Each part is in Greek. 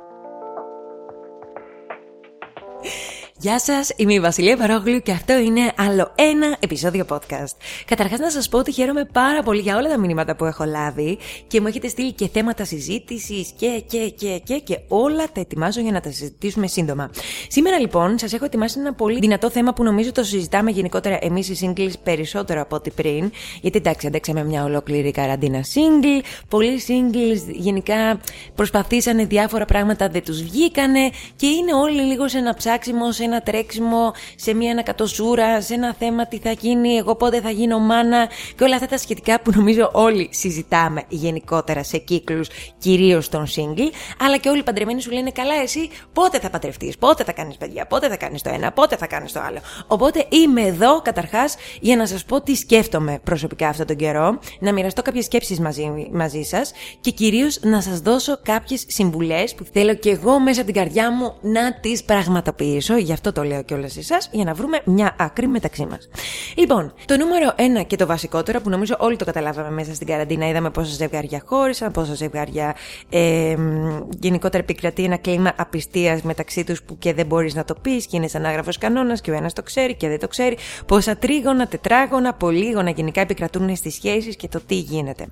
Oh. Γεια σας, είμαι η Βασιλεία Παρόγλου και αυτό είναι άλλο ένα επεισόδιο podcast. Καταρχάς, να σας πω ότι χαίρομαι πάρα πολύ για όλα τα μηνύματα που έχω λάβει και μου έχετε στείλει και θέματα συζήτησης και, και, και, και, και όλα τα ετοιμάζω για να τα συζητήσουμε σύντομα. Σήμερα λοιπόν σας έχω ετοιμάσει ένα πολύ δυνατό θέμα που νομίζω το συζητάμε γενικότερα εμείς οι singles περισσότερο από ό,τι πριν. Γιατί εντάξει, αντέξαμε μια ολόκληρη καραντίνα single. Πολλοί singles γενικά προσπαθήσανε διάφορα πράγματα, δεν τους βγήκανε και είναι όλοι λίγο σε ένα ψάξιμο, σε ένα τρέξιμο, σε μια ανακατοσούρα, σε ένα θέμα τι θα γίνει, εγώ πότε θα γίνω μάνα και όλα αυτά τα σχετικά που νομίζω όλοι συζητάμε γενικότερα σε κύκλους, κυρίως των single, αλλά και όλοι οι παντρεμένοι σου λένε καλά εσύ πότε θα παντρευτείς, πότε θα κάνεις παιδιά, πότε θα κάνεις το ένα, πότε θα κάνεις το άλλο. Οπότε είμαι εδώ καταρχάς για να σας πω τι σκέφτομαι προσωπικά αυτόν τον καιρό, να μοιραστώ κάποιες σκέψεις μαζί, μαζί σας και κυρίως να σας δώσω κάποιες συμβουλές που θέλω και εγώ μέσα από την καρδιά μου να τις πραγματοποιήσω αυτό το λέω κιόλας σε εσάς, για να βρούμε μια άκρη μεταξύ μας. Λοιπόν, το νούμερο ένα και το βασικότερο που νομίζω όλοι το καταλάβαμε μέσα στην καραντίνα, είδαμε πόσα ζευγάρια χώρισαν, πόσα ζευγάρια ε, γενικότερα επικρατεί ένα κλίμα απιστίας μεταξύ τους που και δεν μπορείς να το πεις και είναι σαν άγραφος κανόνας και ο ένας το ξέρει και δεν το ξέρει. Πόσα τρίγωνα, τετράγωνα, πολύγωνα γενικά επικρατούν στις σχέσεις και το τι γίνεται.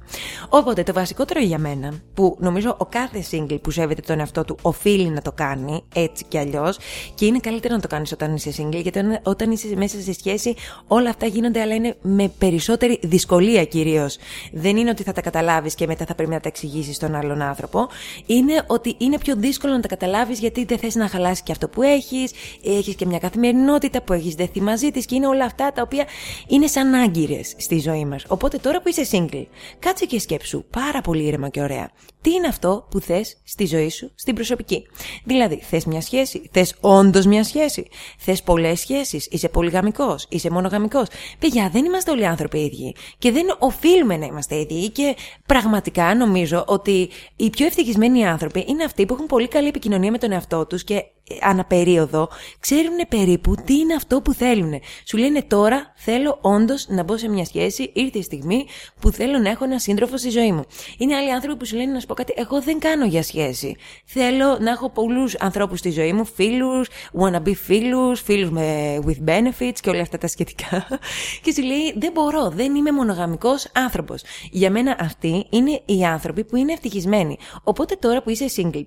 Οπότε το βασικότερο για μένα, που νομίζω ο κάθε single που σέβεται τον εαυτό του οφείλει να το κάνει έτσι κι αλλιώς και είναι καλύτερο να το κάνεις όταν είσαι single, γιατί όταν είσαι μέσα σε σχέση, όλα αυτά γίνονται, αλλά είναι με περισσότερη δυσκολία κυρίως. Δεν είναι ότι θα τα καταλάβεις και μετά θα πρέπει να τα εξηγήσεις στον άλλον άνθρωπο. Είναι ότι είναι πιο δύσκολο να τα καταλάβεις γιατί δεν θες να χαλάσεις και αυτό που έχεις, έχεις και μια καθημερινότητα που έχεις δεθεί μαζί της και είναι όλα αυτά τα οποία είναι σαν άγκυρες στη ζωή μας. Οπότε τώρα που είσαι single, κάτσε και σκέψου πάρα πολύ ήρεμα και ωραία. Τι είναι αυτό που θες στη ζωή σου, στην προσωπική; Δηλαδή, θες μια σχέση, θες όντως μια σχέση; Θες πολλές σχέσεις, είσαι πολυγαμικός, είσαι μονογαμικός. Παιδιά, δεν είμαστε όλοι άνθρωποι ίδιοι. Και δεν οφείλουμε να είμαστε ίδιοι. Και πραγματικά νομίζω ότι οι πιο ευτυχισμένοι άνθρωποι είναι αυτοί που έχουν πολύ καλή επικοινωνία με τον εαυτό τους και αναπερίοδο ξέρουν περίπου τι είναι αυτό που θέλουν. Σου λένε τώρα θέλω όντως να μπω σε μια σχέση, ήρθε η στιγμή που θέλω να έχω ένα σύντροφο στη ζωή μου. Είναι άλλοι άνθρωποι που σου λένε να σου πω κάτι, εγώ δεν κάνω για σχέση. Θέλω να έχω πολλούς ανθρώπους στη ζωή μου, φίλους, wanna be φίλους, φίλους με with benefits και όλα αυτά τα σχετικά. και σου λέει δεν μπορώ, δεν είμαι μονογαμικός άνθρωπος. Για μένα αυτοί είναι οι άνθρωποι που είναι ευτυχισμένοι. Οπότε τώρα που είσαι single,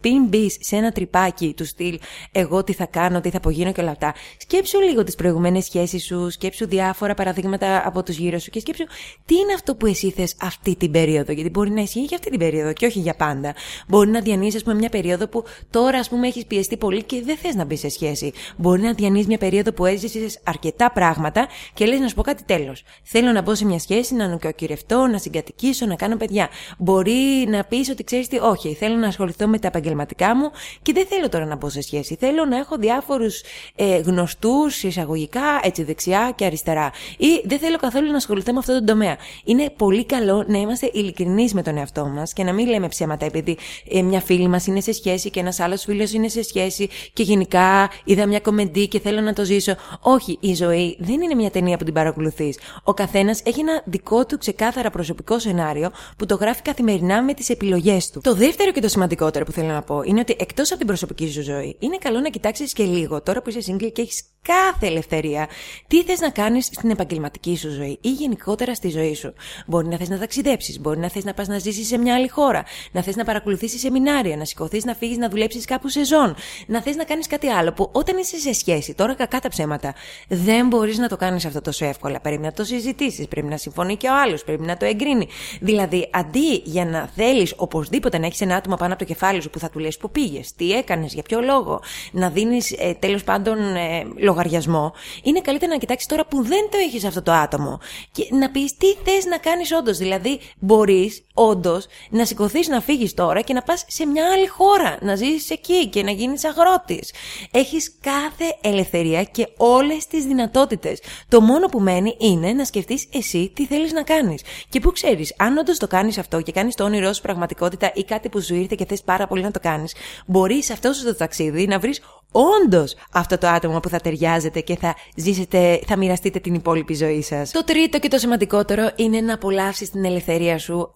πριν μπεις σε ένα τρυπάκι του στυλ εγώ τι θα κάνω, τι θα απογίνω και όλα αυτά. Σκέψου λίγο τις προηγούμενε σχέσεις σου, σκέψου διάφορα παραδείγματα από τους γύρω σου και σκέψου τι είναι αυτό που εσύ θες αυτή την περίοδο. Γιατί μπορεί να ισχύει για αυτή την περίοδο και όχι για πάντα. Μπορεί να διανύσεις, ας πούμε, μια περίοδο που τώρα, ας πούμε, έχεις πιεστεί πολύ και δεν θες να μπει σε σχέση. Μπορεί να διανύσει μια περίοδο που έζησες αρκετά πράγματα και λες να σου πω κάτι τέλος. Θέλω να μπω σε μια σχέση, να νοικοκυρευτώ, να συγκατοικήσω, να κάνω παιδιά. Μπορεί να πεις ότι ξέρεις τι, όχι, θέλω να ασχοληθώ με τα επαγγελματικά μου και δεν θέλω τώρα να μπω σε σχέση. Θέλω να έχω διάφορους ε, γνωστούς εισαγωγικά, έτσι δεξιά και αριστερά. Ή δεν θέλω καθόλου να ασχοληθώ με αυτό το τομέα. Είναι πολύ καλό να είμαστε ειλικρινεί με τον εαυτό μας και να μην λέμε ψέματα επειδή ε, μια φίλη μας είναι σε σχέση και ένας άλλος φίλος είναι σε σχέση και γενικά είδα μια κομμεντή και θέλω να το ζήσω. Όχι, η ζωή δεν είναι μια ταινία που την παρακολουθείς. Ο καθένας έχει ένα δικό του ξεκάθαρα προσωπικό σενάριο που το γράφει καθημερινά με τις επιλογές του. Το δεύτερο και το σημαντικότερο που θέλω να πω είναι ότι εκτός από την προσωπική σου ζωή, είναι καλό να κοιτάξεις και λίγο τώρα που είσαι single και έχεις κάθε ελευθερία τι θες να κάνεις στην επαγγελματική σου ζωή ή γενικότερα στη ζωή σου; Μπορεί να θες να ταξιδέψεις, μπορεί να θες να πας να ζήσεις σε μια άλλη χώρα, να θες να παρακολουθήσεις σεμινάρια, να σηκωθείς να φύγεις να δουλέψεις κάπου σε ζών, να θες να κάνεις κάτι άλλο που όταν είσαι σε σχέση, τώρα κακά τα ψέματα, δεν μπορείς να το κάνεις αυτό τόσο εύκολα. Πρέπει να το συζητήσεις, πρέπει να συμφωνεί και ο άλλος, πρέπει να το εγκρίνει. Δηλαδή, αντί για να θέλεις οπωσδήποτε να έχεις ένα άτομο πάνω από το κεφάλι σου που θα του λες που πήγες, τι έκανες, για ποιο λόγο, να δίνεις ε, τέλος πάντων ε, λογαριασμό, είναι καλύτερα να κοιτάξεις τώρα που δεν το έχεις αυτό το άτομο και να πεις τι θες να κάνεις όντως; Δηλαδή, μπορείς όντως να σηκωθείς να φύγεις τώρα και να πας σε μια άλλη χώρα, να ζήσει εκεί και να γίνεις αγρότης. Έχεις κάθε ελευθερία και όλες τις δυνατότητες. Το μόνο που μένει είναι να σκεφτείς εσύ τι θέλεις να κάνεις. Και που ξέρεις, αν όντως το κάνεις αυτό και κάνεις το όνειρό σου πραγματικότητα ή κάτι που σου ήρθε και θες πάρα πολύ να το κάνεις, μπορείς σε αυτό το ταξίδι να βρεις όντως αυτό το άτομο που θα ταιριάζετε και θα ζήσετε, θα μοιραστείτε την υπόλοιπη ζωή σας. Το τρίτο και το σημαντικότερο είναι να απολαύσεις την ελευθερία σου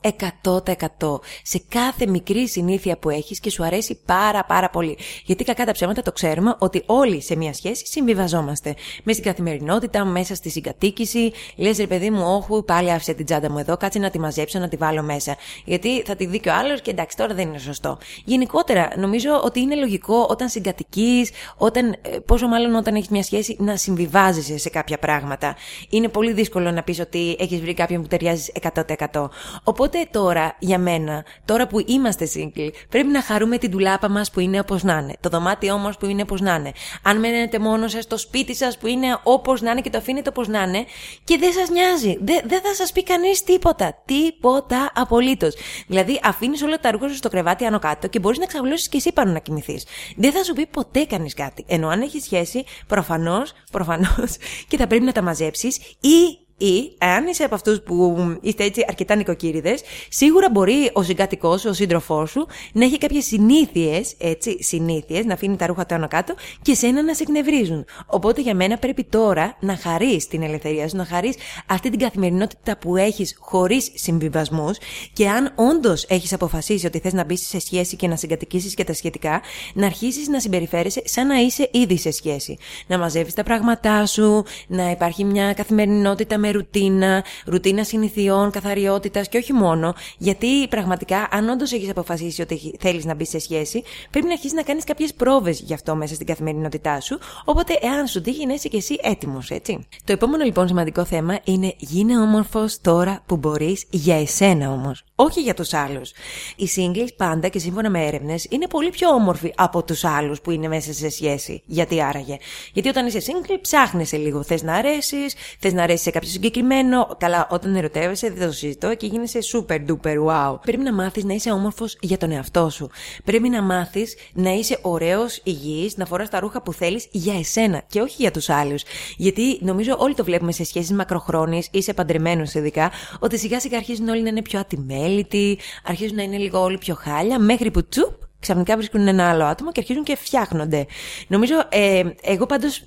100% σε κάθε μικρή συνήθεια που έχεις και σου αρέσει πάρα πάρα πολύ. Γιατί κακά τα ψέματα το ξέρουμε ότι όλοι σε μια σχέση συμβιβαζόμαστε. Μέσα στην καθημερινότητα, μέσα στη συγκατοίκηση, λες ρε παιδί μου, όχου, πάλι άφησε την τσάντα μου εδώ, κάτσε να τη μαζέψω, να τη βάλω μέσα. Γιατί θα τη δει και ο άλλος και εντάξει, τώρα δεν είναι σωστό. Γενικότερα, νομίζω ότι είναι λογικό όταν συγκατοικείς, όταν, ε, πόσο μάλλον όταν έχεις μια σχέση, να συμβιβάζεσαι σε κάποια πράγματα. Είναι πολύ δύσκολο να πεις ότι έχεις βρει κάποιον που ταιριάζει 100%. Οπότε τώρα, για μένα, τώρα που είμαστε single, πρέπει να χαρούμε την τουλάπα μας που είναι όπως να είναι. Το δωμάτιό μας που είναι όπως να είναι. Αν μένετε μόνος σας, το σπίτι σας που είναι όπως να είναι και το αφήνετε όπως να είναι και δεν σας νοιάζει. Δεν θα σας πει κανείς τίποτα. Τίποτα απολύτως. Δηλαδή, αφήνεις όλα τα ρούχα σου στο κρεβάτι άνω κάτω και μπορείς να ξαβλώσει και εσύ πάνω να κοιμηθείς. Δεν θα σου πει ποτέ κανεί κάτι. Ενώ αν έχεις σχέση, προφανώς, προφανώς και θα πρέπει να τα μαζέψεις ή ή, αν είσαι από αυτούς που είστε έτσι αρκετά νοικοκύριδες, σίγουρα μπορεί ο συγκάτοικός, ο σύντροφός σου, να έχει κάποιες συνήθειες, έτσι, συνήθειες, να αφήνει τα ρούχα του άνω κάτω και σένα να σε εκνευρίζουν. Οπότε για μένα πρέπει τώρα να χαρείς την ελευθερία σου, να χαρείς αυτή την καθημερινότητα που έχεις χωρίς συμβιβασμούς και αν όντως έχεις αποφασίσει ότι θες να μπεις σε σχέση και να συγκατοικήσεις και τα σχετικά, να αρχίσεις να συμπεριφέρεσαι σαν να είσαι ήδη σε σχέση. Να μαζεύεις τα πράγματά σου, να υπάρχει μια καθημερινότητα με ρουτίνα, ρουτίνα συνηθιών, καθαριότητας και όχι μόνο, γιατί πραγματικά, αν όντως έχεις αποφασίσει ότι θέλεις να μπεις σε σχέση, πρέπει να αρχίσεις να κάνεις κάποιες πρόβες γι' αυτό μέσα στην καθημερινότητά σου. Οπότε, εάν σου τύχει, να είσαι και εσύ έτοιμος, έτσι. Το επόμενο λοιπόν σημαντικό θέμα είναι γίνε όμορφος τώρα που μπορείς, για εσένα όμως, όχι για τους άλλους. Οι singles πάντα και σύμφωνα με έρευνες είναι πολύ πιο όμορφοι από τους άλλους που είναι μέσα σε σχέση. Γιατί άραγε; Γιατί όταν είσαι single, ψάχνεσαι λίγο. Θες να αρέσεις, θες να αρέσεις σε κάποιο συγκεκριμένο. Καλά, όταν ερωτεύεσαι, δεν το συζητώ και γίνεσαι super duper wow. Πρέπει να μάθεις να είσαι όμορφος για τον εαυτό σου. Πρέπει να μάθεις να είσαι ωραίος, υγιής, να φοράς τα ρούχα που θέλεις για εσένα και όχι για τους άλλους. Γιατί νομίζω όλοι το βλέπουμε σε σχέσεις μακροχρόνιες ή σε παντρεμένους ειδικά, ότι σιγά σιγά αρχίζουν όλοι να είναι πιο ατιμέλητοι, αρχίζουν να είναι λίγο όλοι πιο χάλια, μέχρι που τσουπ ξαφνικά βρίσκουν ένα άλλο άτομο και αρχίζουν και φτιάχνονται. Νομίζω, ε, εγώ πάντως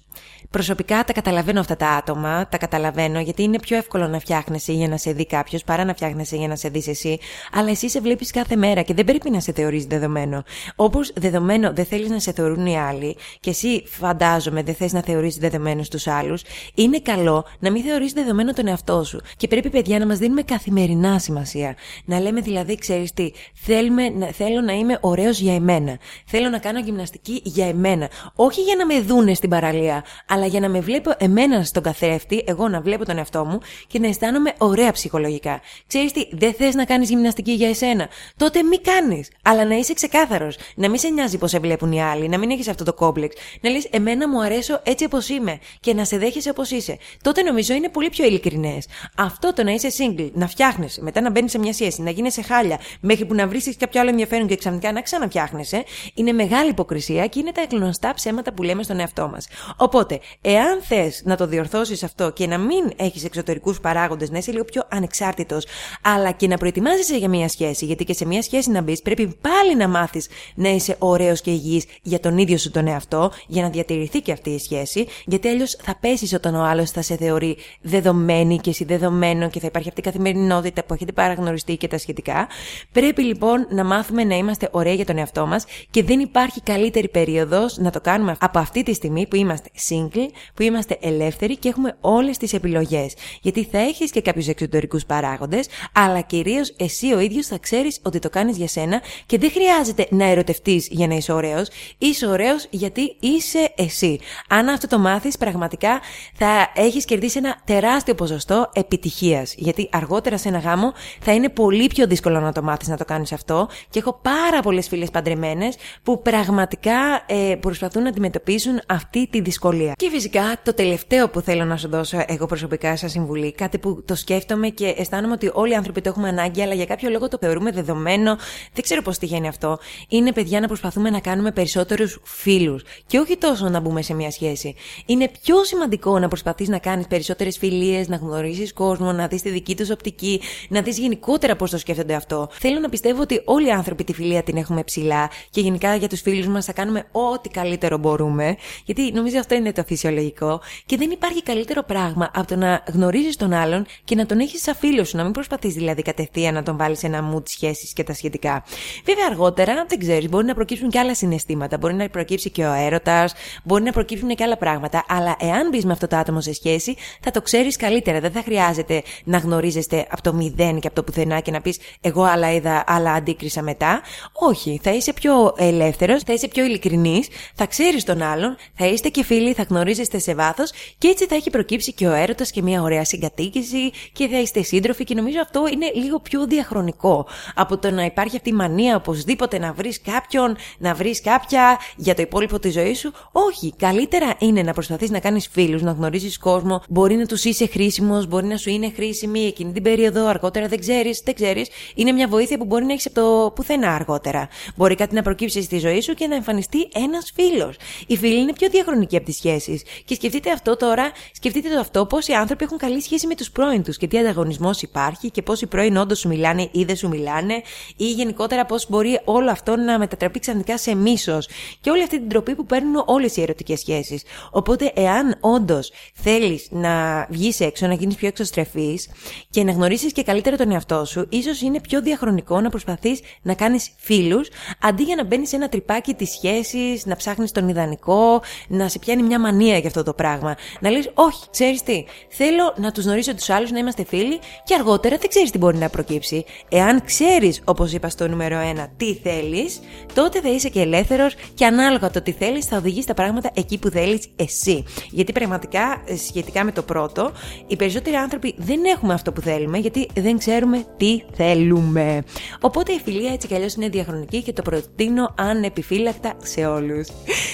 Προσωπικά τα καταλαβαίνω αυτά τα άτομα, τα καταλαβαίνω γιατί είναι πιο εύκολο να φτιάχνεσαι για να σε δει κάποιος παρά να φτιάχνεσαι για να σε δεις εσύ. Αλλά εσύ σε βλέπεις κάθε μέρα και δεν πρέπει να σε θεωρείς δεδομένο. Όπως δεδομένο δεν θέλεις να σε θεωρούν οι άλλοι και εσύ φαντάζομαι δεν θες να θεωρείς δεδομένο του άλλους, είναι καλό να μην θεωρείς δεδομένο τον εαυτό σου. Και πρέπει, παιδιά, να μας δίνουμε καθημερινά σημασία. Να λέμε δηλαδή, ξέρεις τι, θέλουμε, θέλω να είμαι ωραίος για εμένα. Θέλω να κάνω γυμναστική για εμένα. Όχι για να με δούνε στην παραλία, αλλά για να με βλέπω εμένα στον καθρέφτη, εγώ να βλέπω τον εαυτό μου και να αισθάνομαι ωραία ψυχολογικά. Ξέρεις τι, δεν θες να κάνεις γυμναστική για εσένα. Τότε μη κάνεις. Αλλά να είσαι ξεκάθαρος. Να μην σε νοιάζει πώς σε βλέπουν οι άλλοι, να μην έχεις αυτό το κόμπλεξ. Να λες, εμένα μου αρέσω έτσι όπως είμαι και να σε δέχεσαι όπως είσαι. Τότε νομίζω είναι πολύ πιο ειλικρινές. Αυτό το να είσαι single, να φτιάχνεις, μετά να μπαίνεις σε μια σχέση, να γίνεσαι χάλια, μέχρι που να βρει κάποιο άλλο ενδιαφέρον και ξαφνικά να ξαναφτιάχνεσαι, είναι μεγάλη υποκρισία και είναι τα γνωστά ψέματα που λέμε στον εαυτό μας. Οπότε, εάν θες να το διορθώσεις αυτό και να μην έχεις εξωτερικούς παράγοντες, να είσαι λίγο πιο ανεξάρτητος, αλλά και να προετοιμάζεσαι για μια σχέση, γιατί και σε μια σχέση να μπεις πρέπει πάλι να μάθεις να είσαι ωραίος και υγιής για τον ίδιο σου τον εαυτό, για να διατηρηθεί και αυτή η σχέση, γιατί αλλιώς θα πέσεις όταν ο άλλος θα σε θεωρεί δεδομένη και εσύ δεδομένο και θα υπάρχει αυτή η καθημερινότητα που έχετε παραγνωριστεί και τα σχετικά. Πρέπει λοιπόν να μάθουμε να είμαστε ωραίοι για τον εαυτό μας και δεν υπάρχει καλύτερη περίοδος να το κάνουμε από αυτή τη στιγμή που είμαστε single που είμαστε ελεύθεροι και έχουμε όλες τις επιλογές. Γιατί θα έχεις και κάποιους εξωτερικούς παράγοντες, αλλά κυρίως εσύ ο ίδιος θα ξέρεις ότι το κάνεις για σένα και δεν χρειάζεται να ερωτευτείς για να είσαι ωραίος. Είσαι ωραίος γιατί είσαι εσύ. Αν αυτό το μάθεις, πραγματικά θα έχεις κερδίσει ένα τεράστιο ποσοστό επιτυχίας. Γιατί αργότερα σε ένα γάμο θα είναι πολύ πιο δύσκολο να το μάθεις να το κάνεις αυτό. Και έχω πάρα πολλές φίλες παντρεμένες που πραγματικά ε, προσπαθούν να αντιμετωπίσουν αυτή τη δυσκολία. Και Και φυσικά το τελευταίο που θέλω να σου δώσω εγώ προσωπικά σαν συμβουλή, κάτι που το σκέφτομαι και αισθάνομαι ότι όλοι οι άνθρωποι το έχουμε ανάγκη, αλλά για κάποιο λόγο το θεωρούμε δεδομένο, δεν ξέρω πώς τυχαίνει αυτό, είναι παιδιά να προσπαθούμε να κάνουμε περισσότερους φίλους. Και όχι τόσο να μπούμε σε μια σχέση. Είναι πιο σημαντικό να προσπαθείς να κάνεις περισσότερες φιλίες, να γνωρίσεις κόσμο, να δεις τη δική τους οπτική, να δεις γενικότερα πώς το σκέφτονται αυτό. Θέλω να πιστεύω ότι όλοι οι άνθρωποι τη φιλία την έχουμε ψηλά και γενικά για τους φίλους μας θα κάνουμε ό,τι καλύτερο μπορούμε, γιατί νομίζω αυτό είναι το φυσιολογικό και δεν υπάρχει καλύτερο πράγμα από το να γνωρίζεις τον άλλον και να τον έχεις σαν φίλο σου, να μην προσπαθείς δηλαδή κατευθείαν να τον βάλεις σε ένα mood σχέσει και τα σχετικά. Βέβαια αργότερα, δεν ξέρεις, μπορεί να προκύψουν και άλλα συναισθήματα, μπορεί να προκύψει και ο έρωτας, μπορεί να προκύψουν και άλλα πράγματα, αλλά εάν μπεις με αυτό το άτομο σε σχέση, θα το ξέρεις καλύτερα. Δεν θα χρειάζεται να γνωρίζεστε από το μηδέν και από το πουθενά και να πεις Εγώ άλλα είδα, άλλα αντίκρισα μετά. Όχι, θα είσαι πιο ελεύθερος, θα είσαι πιο ειλικρινής, θα ξέρεις τον άλλον, θα είστε και φίλοι, θα γνωρίζεστε σε βάθος και έτσι θα έχει προκύψει και ο έρωτας και μια ωραία συγκατοίκηση και θα είστε σύντροφοι και νομίζω αυτό είναι λίγο πιο διαχρονικό από το να υπάρχει αυτή η μανία οπωσδήποτε να βρεις κάποιον, να βρεις κάποια για το υπόλοιπο της ζωής σου. Όχι, καλύτερα είναι να προσπαθείς να κάνεις φίλους, να γνωρίζεις κόσμο, μπορεί να τους είσαι χρήσιμος, μπορεί να σου είναι χρήσιμη εκείνη την περίοδο, αργότερα δεν ξέρεις, δεν ξέρεις. Είναι μια βοήθεια που μπορεί να έχεις από το πουθενά αργότερα. Μπορεί κάτι να προκύψει στη ζωή σου και να εμφανιστεί ένας φίλος. Οι φίλοι είναι πιο διαχρονικοί από τις σχέσεις. Και σκεφτείτε αυτό τώρα, σκεφτείτε το αυτό πώ οι άνθρωποι έχουν καλή σχέση με τους πρώην τους και τι ανταγωνισμός υπάρχει και πώ οι πρώην όντως σου μιλάνε ή δεν σου μιλάνε ή γενικότερα πώς μπορεί όλο αυτό να μετατραπεί ξαφνικά σε μίσος και όλη αυτή την τροπή που παίρνουν όλες οι ερωτικές σχέσεις. Οπότε, εάν όντως θέλεις να βγεις έξω, να γίνεις πιο εξωστρεφής και να γνωρίσεις και καλύτερα τον εαυτό σου, ίσως είναι πιο διαχρονικό να προσπαθείς να κάνεις φίλους αντί για να μπαίνεις σε ένα τρυπάκι της σχέσης, να ψάχνεις τον ιδανικό, να σε πιάνει μια μανία για αυτό το πράγμα. Να λες, Όχι, ξέρεις τι, θέλω να τους γνωρίσω τους άλλους, να είμαστε φίλοι και αργότερα δεν ξέρεις τι μπορεί να προκύψει. Εάν ξέρεις, όπως είπα στο νούμερο 1, τι θέλεις, τότε θα είσαι και ελεύθερος και ανάλογα το τι θέλεις θα οδηγείς τα πράγματα εκεί που θέλεις εσύ. Γιατί πραγματικά, ε, σχετικά με το πρώτο, οι περισσότεροι άνθρωποι δεν έχουμε αυτό που θέλουμε γιατί δεν ξέρουμε τι θέλουμε. Οπότε η φιλία έτσι κι αλλιώς είναι διαχρονική και το προτείνω ανεπιφύλακτα σε όλους.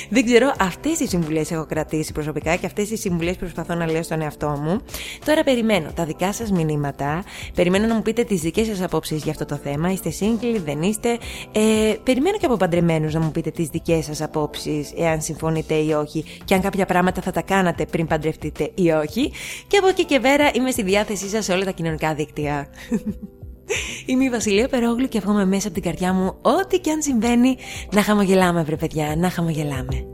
Δεν ξέρω, αυτές οι συμβουλές έχω κρατήσει προσωπικά και αυτές οι συμβουλές προσπαθώ να λέω στον εαυτό μου. Τώρα περιμένω τα δικά σας μηνύματα. Περιμένω να μου πείτε τις δικές σας απόψεις για αυτό το θέμα. Είστε single, δεν είστε. Ε, περιμένω και από παντρεμένους να μου πείτε τις δικές σας απόψεις, εάν συμφωνείτε ή όχι, και αν κάποια πράγματα θα τα κάνατε πριν παντρευτείτε ή όχι. Και από εκεί και πέρα είμαι στη διάθεσή σας σε όλα τα κοινωνικά δίκτυα. Είμαι η Βασιλεία Περόγλου και ευχόμαι μέσα από την καρδιά μου ό,τι και αν συμβαίνει να χαμογελάμε, βρε παιδιά, να χαμογελάμε.